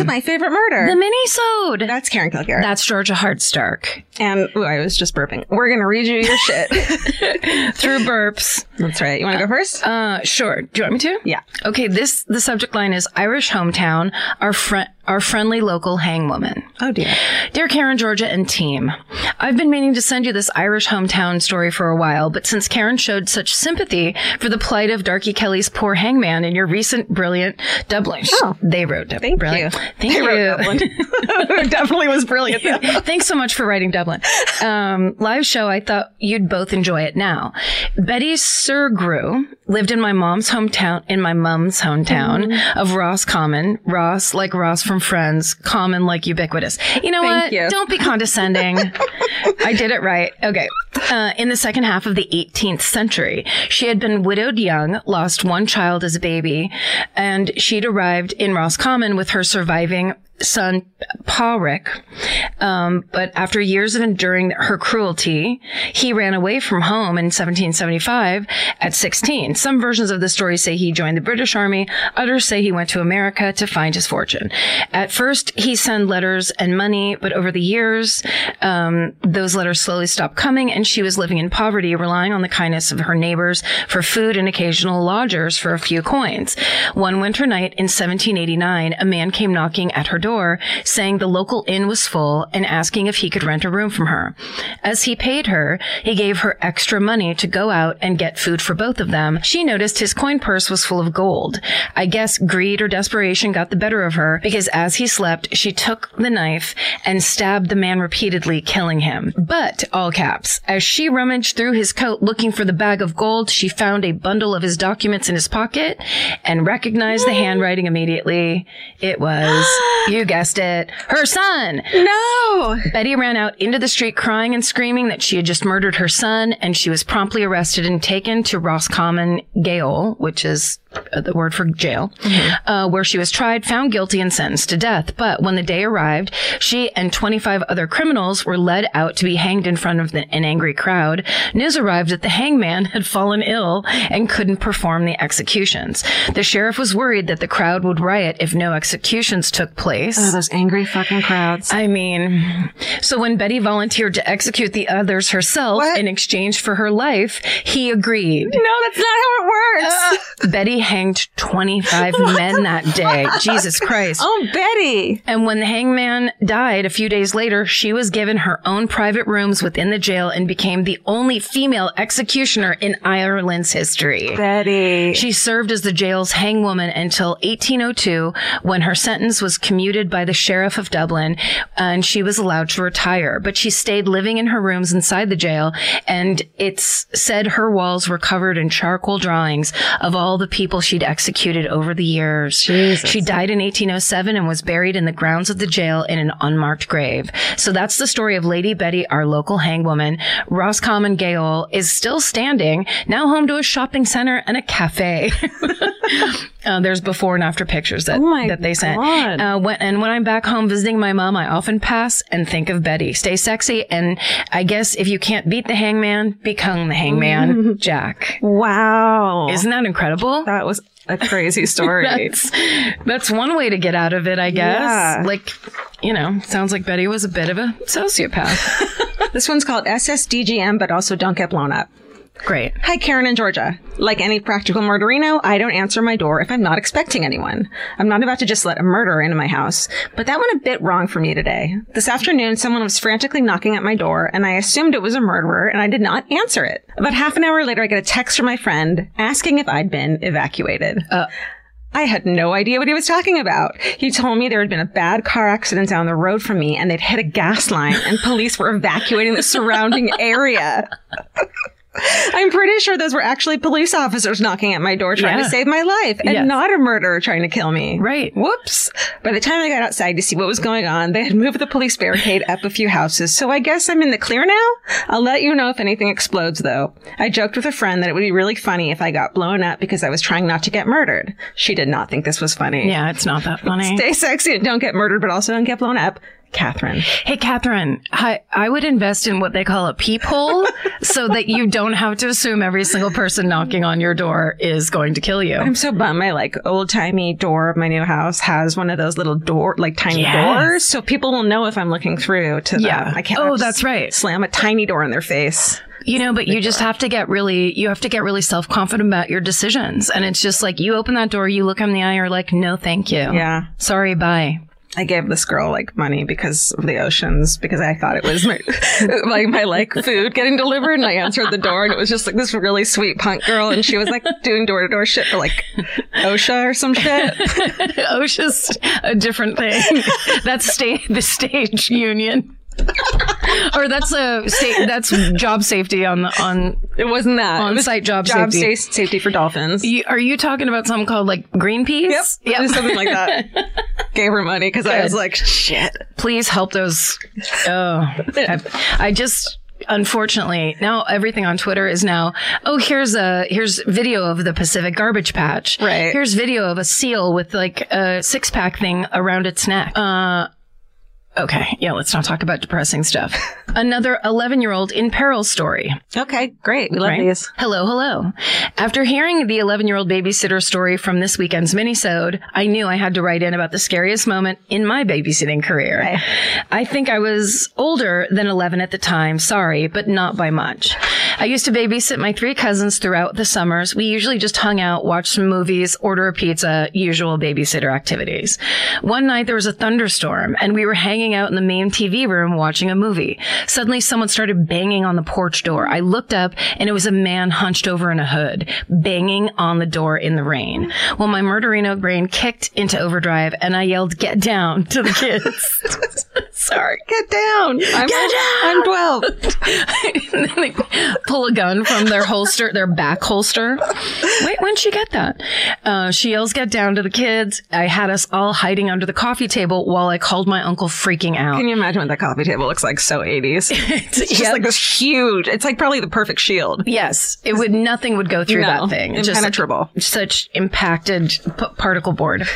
To my favorite murder. the mini-sode. That's Karen Kilgariff. That's Georgia Hardstark. and ooh, I was just burping. We're gonna read you your shit. Through burps. That's right. You want to go first? Uh, sure. Do you want me to? Yeah. Okay. This the subject line is Irish hometown. Our friend. Our friendly local hangwoman. Oh dear. Dear Karen, Georgia, and team, I've been meaning to send you this Irish hometown story for a while, but since Karen showed such sympathy for the plight of Darkey Kelly's poor hangman in your recent brilliant Dublin, Oh. they wrote Dublin. Thank brilliant. you. Thank They you. wrote Dublin. Definitely was brilliant. Thanks so much for writing Dublin. Um, live show, I thought you'd both enjoy it now. Betty Sugrue lived in my mom's hometown, in my mom's hometown of Ross Common. Ross, like Ross from Friends, common like ubiquitous. You know Thank what? you. Don't be condescending. I did it right. Okay. Uh, in the second half of the 18th century, she had been widowed young, lost one child as a baby, and she'd arrived in Roscommon with her surviving son, Pádraig. Um, but after years of enduring her cruelty, he ran away from home in 1775 at 16. Some versions of the story say he joined the British Army. Others say he went to America to find his fortune. At first, he sent letters and money, but over the years, um, those letters slowly stopped coming, and she was living in poverty, relying on the kindness of her neighbors for food and occasional lodgers for a few coins. One winter night in 1789, a man came knocking at her door, saying the local inn was full and asking if he could rent a room from her. As he paid her, he gave her extra money to go out and get food for both of them. She noticed his coin purse was full of gold. I guess greed or desperation got the better of her because as he slept, she took the knife and stabbed the man repeatedly, killing him. But, all caps, as she rummaged through his coat looking for the bag of gold, she found a bundle of his documents in his pocket and recognized the handwriting immediately. It was, you guessed it, her son. No. Betty ran out into the street crying and screaming that she had just murdered her son, and she was promptly arrested and taken to Roscommon Gaol, which is Uh, the word for jail, mm-hmm. uh, where she was tried, found guilty, and sentenced to death. But when the day arrived, she and 25 other criminals were led out to be hanged in front of the, an angry crowd. News arrived that the hangman had fallen ill and couldn't perform the executions. The sheriff was worried that the crowd would riot if no executions took place. Oh, those angry fucking crowds. I mean, so when Betty volunteered to execute the others herself What? in exchange for her life, he agreed. no, that's not how it works. Uh, Betty hanged 25 men that day. Jesus Christ. oh, Betty. And when the hangman died a few days later, she was given her own private rooms within the jail and became the only female executioner in Ireland's history. Betty. She served as the jail's hangwoman until 1802 when her sentence was commuted by the sheriff of Dublin and she was allowed to retire. But she stayed living in her rooms inside the jail and it's said her walls were covered in charcoal drawings of all the people she'd executed over the years. Jesus. She died in 1807 and was buried in the grounds of the jail in an unmarked grave. So that's the story of Lady Betty, our local hangwoman. Roscommon Gaol is still standing, now home to a shopping center and a cafe. uh, there's before and after pictures that, Oh that they sent. Uh, when, and when I'm back home visiting my mom, I often pass and think of Betty. Stay sexy. And I guess if you can't beat the hangman, become the hangman, Jack. wow. Isn't that incredible? that was a crazy story. That's that's one way to get out of it, I guess. Yeah. Like, you know, sounds like Betty was a bit of a sociopath. this one's called SSDGM, but also don't get blown up. Great. Hi, Karen and Georgia. Like any practical murderino, I don't answer my door if I'm not expecting anyone. I'm not about to just let a murderer into my house, but that went a bit wrong for me today. This afternoon, someone was frantically knocking at my door, and I assumed it was a murderer, and I did not answer it. About half an hour later, I get a text from my friend asking if I'd been evacuated. Uh, I had no idea what he was talking about. He told me there had been a bad car accident down the road from me and they'd hit a gas line and police were evacuating the surrounding area. I'm pretty sure those were actually police officers knocking at my door trying Yeah. to save my life and Yes. not a murderer trying to kill me. Right. Whoops. By the time I got outside to see what was going on, they had moved the police barricade up a few houses, so I guess I'm in the clear now? I'll let you know if anything explodes, though. I joked with a friend that it would be really funny if I got blown up because I was trying not to get murdered. She did not think this was funny. Yeah, it's not that funny. Stay sexy and don't get murdered, but also don't get blown up. Catherine. Hey, Catherine, I, I would invest in what they call a peephole so that you don't have to assume every single person knocking on your door is going to kill you. I'm so bummed. My like old timey door of my new house has one of those little door, like tiny Yes. doors, so people will know if I'm looking through to them. Yeah. I can't. Oh, that's right. Slam a tiny door in their face. You know, but you just have to get really, you have to get really self confident about your decisions. And it's just like you open that door, you look them in the eye, you're like, no, thank you. Yeah. Sorry, bye. I gave this girl like money because of the oceans because I thought it was my like my like food getting delivered and I answered the door and it was just like this really sweet punk girl and she was like doing door to door shit for like OSHA or some shit. OSHA's a different thing. That's sta- the stage union. or that's a state that's job safety on the on It wasn't that. It was On-site job job safety. sa- safety for dolphins. you, are you talking about something called like Greenpeace? Yep. Was something like that. Gave her money because I was like, shit. Please help those. Oh, I, I just unfortunately now everything on Twitter is now. Oh, here's a here's video of the Pacific garbage patch. Right. Here's video of a seal with like a six pack thing around its neck. Uh. Okay, yeah, let's not talk about depressing stuff. Another 11 year old in peril story. Okay, great. We love Right? these. Hello, hello. After hearing the 11 year old babysitter story from this weekend's minisode, I knew I had to write in about the scariest moment in my babysitting career. I think I was older than 11 at the time, sorry, but not by much. I used to babysit my three cousins throughout the summers. We usually just hung out, watched some movies, order a pizza, usual babysitter activities. One night there was a thunderstorm and we were hanging out in the main TV room watching a movie. Suddenly someone started banging on the porch door. I looked up and it was a man hunched over in a hood, banging on the door in the rain. Well, my murderino brain kicked into overdrive and I yelled, get down to the kids. Sorry. Get down. I'm, Get down! I'm 12. and then they pull a gun from their holster, their back holster. Wait, when'd she get that? Uh, she yells, get down to the kids. I had us all hiding under the coffee table while I called my uncle freaking out. Can you imagine what that coffee table looks like? So 80s. It's just Yep. like this huge, it's like probably the perfect shield. Yes, it would. Nothing would go through No, that thing. It's just impenetrable. such impacted p- particle board.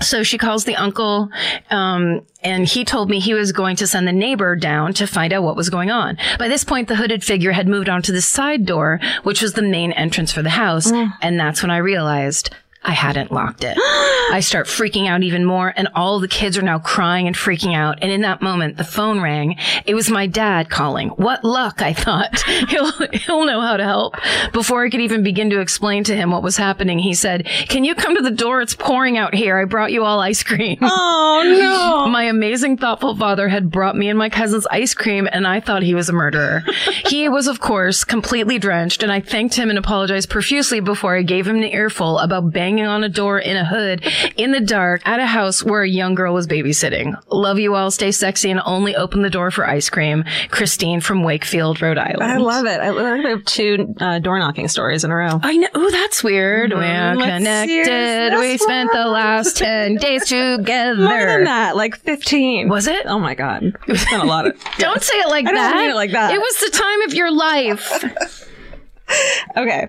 So she calls the uncle, um, and he told me he was going to send the neighbor down to find out what was going on. By this point, the hooded figure had moved on to the side door, which was the main entrance for the house, mm. and that's when I realized. I hadn't locked it. I start freaking out even more, and all the kids are now crying and freaking out. And in that moment, the phone rang. It was my dad calling. What luck, I thought. He'll, he'll know how to help. Before I could even begin to explain to him what was happening, he said, Can you come to the door? It's pouring out here. I brought you all ice cream. Oh no. My amazing, thoughtful father had brought me and my cousins ice cream, and I thought he was a murderer. he was, of course, completely drenched, and I thanked him and apologized profusely before I gave him an earful about banging on a door in a hood in the dark at a house where a young girl was babysitting. Love you all. Stay sexy and only open the door for ice cream. Christine from Wakefield, Rhode Island. I love it. I love have two uh, door knocking stories in a row. I know. Oh, that's weird. We're Mm-hmm. Let's connected. We spent the last 10 days together. More than that, like 15. Was it? Oh my God. We spent a lot of. Don't say it like I don't mean it like that. It was the time of your life. Okay.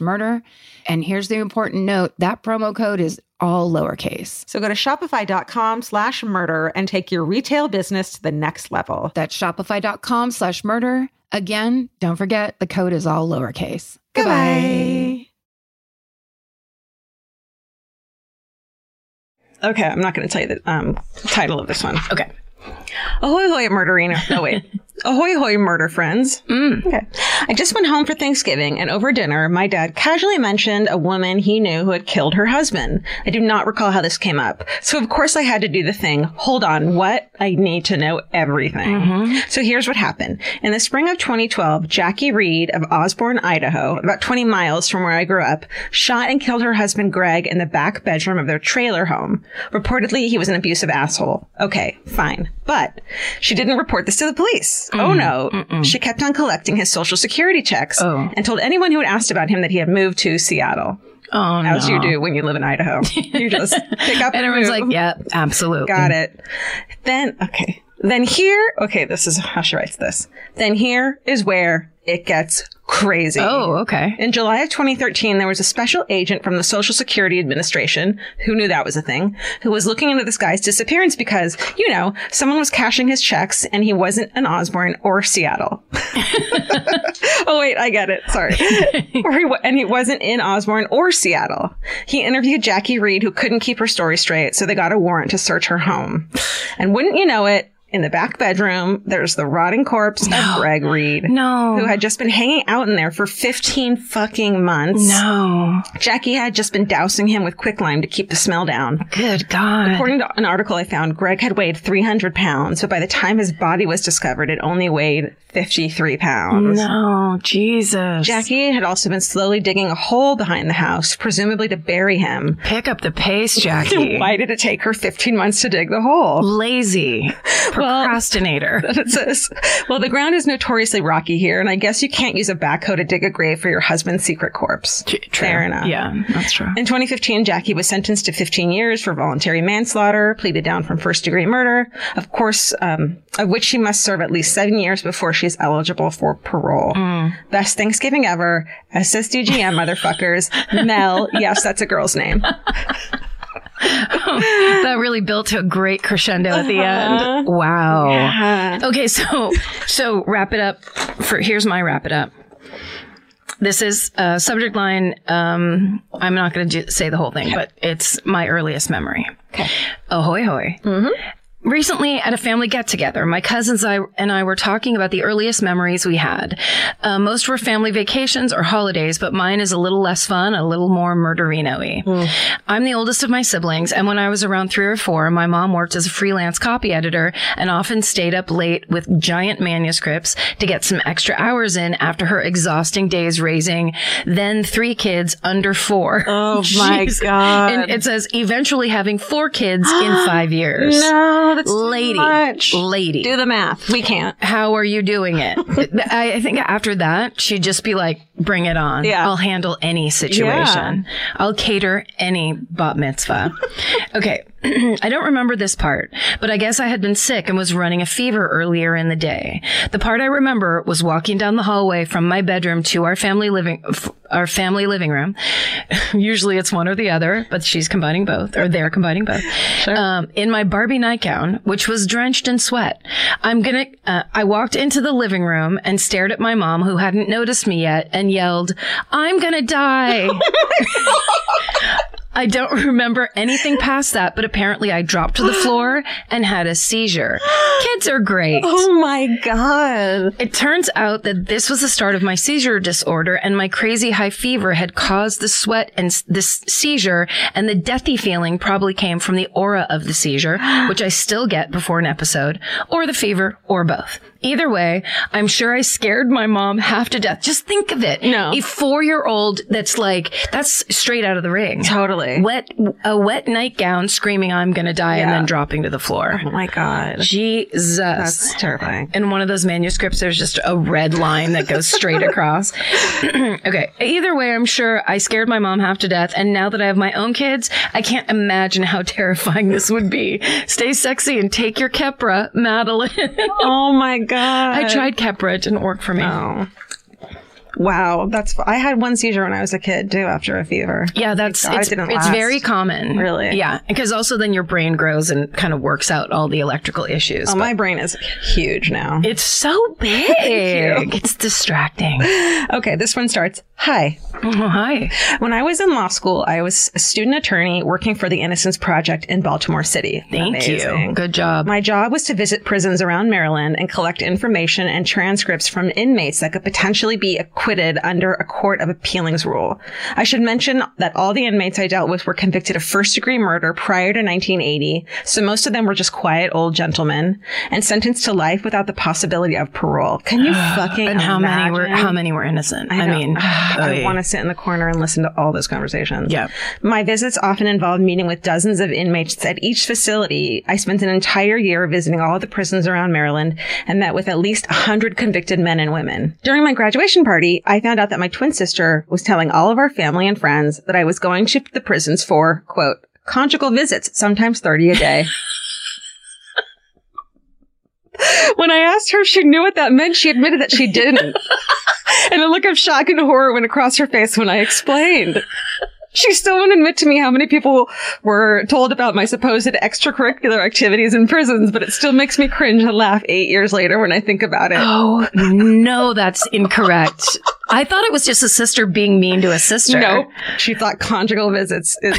murder. And here's the important note that promo code is all lowercase. So go to shopify.com slash murder and take your retail business to the next level. That's shopify.com slash murder. Again, don't forget the code is all lowercase. Goodbye. Okay, I'm not going to tell you the um, title of this one. Okay. Ahoy, hoy, murderino. No, wait. Ahoy, hoy, murder friends. Mm. Okay. I just went home for Thanksgiving, and over dinner, my dad casually mentioned a woman he knew who had killed her husband. I do not recall how this came up. So, of course, I had to do the thing. Hold on. What? I need to know everything. Mm-hmm. So, here's what happened. In the spring of 2012, Jackie Reed of Osburn, Idaho, about 20 miles from where I grew up, shot and killed her husband Greg in the back bedroom of their trailer home. Reportedly, he was an abusive asshole. Okay, fine. But she didn't report this to the police. oh no. She kept on collecting his social security checks Oh. and told anyone who had asked about him that he had moved to Seattle. Oh, no. As you do when you live in Idaho. You just pick up And everyone's move. like, yep, absolutely. Got it. Then, okay. Then here, okay, this is how she writes this. Then here is where it gets crazy. Oh, okay. In July of 2013, there was a special agent from the Social Security Administration, who knew that was a thing, who was looking into this guy's disappearance because, you know, someone was cashing his checks and he wasn't in Osburn or Seattle. oh, wait, I get it. Sorry. or he, and he wasn't in Osburn or Seattle. He interviewed Jackie Reed, who couldn't keep her story straight, so they got a warrant to search her home. And wouldn't you know it, in the back bedroom, there's the rotting corpse of Greg Reed. No. Who had just been hanging out in there for 15 fucking months. No. Jackie had just been dousing him with quicklime to keep the smell down. Good God. According to an article I found, Greg had weighed 300 pounds, but by the time his body was discovered, it only weighed 53 pounds. No, Jesus. Jackie had also been slowly digging a hole behind the house, presumably to bury him. Pick up the pace, Jackie. Why did it take her 15 months to dig the hole? Lazy. Procrastinator. It says, well, the ground is notoriously rocky here, and I guess you can't use a backhoe to dig a grave for your husband's secret corpse. Fair enough. Yeah, that's true. In 2015, Jackie was sentenced to 15 years for voluntary manslaughter, pleaded down from first degree murder, of course, um, of which she must serve at least seven years before she's eligible for parole. Best Thanksgiving ever. SSDGM motherfuckers. Mel. Yes, that's a girl's name. that really built to a great crescendo at the end. Wow. Okay, so so wrap it up. For here's my wrap it up. This is a subject line. Um, I'm not going to say the whole thing, but it's my earliest memory. Okay. Ahoy hoy. Recently, at a family get together, my cousins I, and I were talking about the earliest memories we had. Uh, most were family vacations or holidays, but mine is a little less fun, a little more murderino y. I'm the oldest of my siblings, and when I was around three or four, my mom worked as a freelance copy editor and often stayed up late with giant manuscripts to get some extra hours in after her exhausting days raising then three kids under four. Oh my God. And it says eventually having four kids in five years. No, that's too Lady, much. lady. Do the math. We can't. How are you doing it? I I think after that, she'd just be like, bring it on. Yeah. I'll handle any situation. I'll cater any bat mitzvah. okay. I don't remember this part, but I guess I had been sick and was running a fever earlier in the day. The part I remember was walking down the hallway from my bedroom to our family living, f- our family living room. Usually it's one or the other, but she's combining both, or they're combining both. Um, in my Barbie nightgown, which was drenched in sweat. I'm gonna, uh, I walked into the living room and stared at my mom who hadn't noticed me yet and yelled, I'm gonna die. I don't remember anything past that, but apparently I dropped to the floor and had a seizure. Kids are great. Oh my God. It turns out that this was the start of my seizure disorder and my crazy high fever had caused the sweat and s- this seizure and the deathy feeling probably came from the aura of the seizure, which I still get before an episode, or the fever, or both. Either way, I'm sure I scared my mom half to death. Just think of it. No. A four year old that's like, that's straight out of the ring. Totally. Wet, a wet nightgown screaming, I'm going to die, and then dropping to the floor. Oh my God. Jesus. That's terrifying. In one of those manuscripts, there's just a red line that goes straight across. okay. Either way, I'm sure I scared my mom half to death. And now that I have my own kids, I can't imagine how terrifying this would be. Stay sexy and take your Keppra, Madeline. Oh my God. I tried Keppra. It didn't work for me. Oh. Wow, that's. I had one seizure when I was a kid too, after a fever. Yeah, that's God it it's, didn't it's very common. Really? Yeah, because also then your brain grows and kind of works out all the electrical issues. Oh, my brain is huge now. it's so big. It's distracting. Okay, this one starts. Hi. Oh, hi. When I was in law school, I was a student attorney working for the Innocence Project in Baltimore City. Thank you. Good job. My job was to visit prisons around Maryland and collect information and transcripts from inmates that could potentially be acquitted under a court of appealings rule. I should mention that all the inmates I dealt with were convicted of first degree murder prior to 1980, so most of them were just quiet old gentlemen and sentenced to life without the possibility of parole. Can you fucking and how many were how many were innocent? I, know. mean, I want to sit in the corner and listen to all those conversations. Yeah. My visits often involved meeting with dozens of inmates at each facility. I spent an entire year visiting all the prisons around Maryland and met with at least 100 convicted men and women. During my graduation party, I found out that my twin sister was telling all of our family and friends that I was going to the prisons for, quote, conjugal visits, sometimes 30 a day. When I asked her if she knew what that meant, she admitted that she didn't. and a look of shock and horror went across her face when I explained. She still won't admit to me how many people were told about my supposed extracurricular activities in prisons, but it still makes me cringe and laugh eight years later when I think about it. Oh no, that's incorrect. I thought it was just a sister being mean to a sister. Nope. She thought conjugal visits is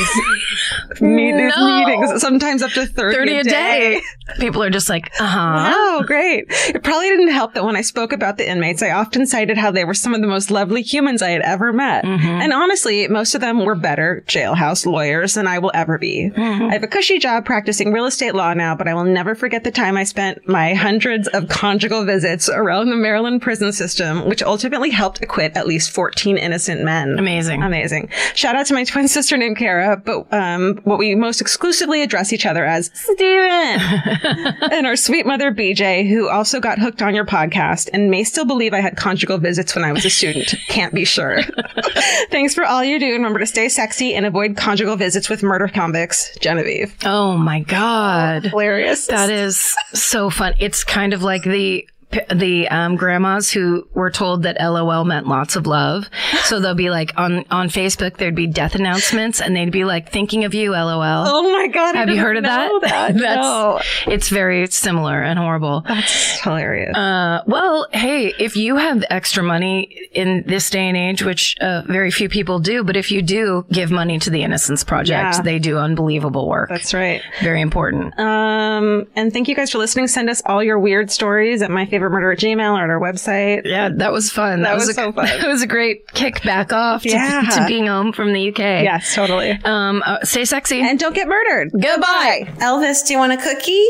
meet, is No. meetings, sometimes up to 30, 30 a day. People are just like, uh huh. Oh, great. It probably didn't help that when I spoke about the inmates, I often cited how they were some of the most lovely humans I had ever met. And honestly, most of them were better jailhouse lawyers than I will ever be. I have a cushy job practicing real estate law now, but I will never forget the time I spent my hundreds of conjugal visits around the Maryland prison system, which ultimately helped acquit at least 14 innocent men. Amazing. Amazing. Shout out to my twin sister named Kara, but um, what we most exclusively address each other as Steven. and our sweet mother BJ, who also got hooked on your podcast and may still believe I had conjugal visits when I was a student. Can't be sure. Thanks for all you do. and Remember to stay sexy and avoid conjugal visits with murder convicts. Genevieve. Oh my God. Hilarious. That is so fun. It's kind of like the the um, grandmas who were told that LOL meant lots of love. So they'll be like on on Facebook, there'd be death announcements, and they'd be like, "Thinking of you, LOL." Oh my God. Have you heard of that? that? That's no. it's very similar and horrible. That's hilarious. Uh, well, hey, if you have extra money in this day and age, which uh, very few people do, but if you do give money to the Innocence Project, Yeah. they do unbelievable work. That's right. very important. Um, and thank you guys for listening. Send us all your weird stories at my favorite murder at Gmail or at our website. Yeah, that was fun. That, was a, so fun. That was a great kick back off to, Yeah. to being home from the UK. Yes, totally. Um, uh, stay sexy. And don't get murdered. Goodbye. Elvis, do you want a cookie?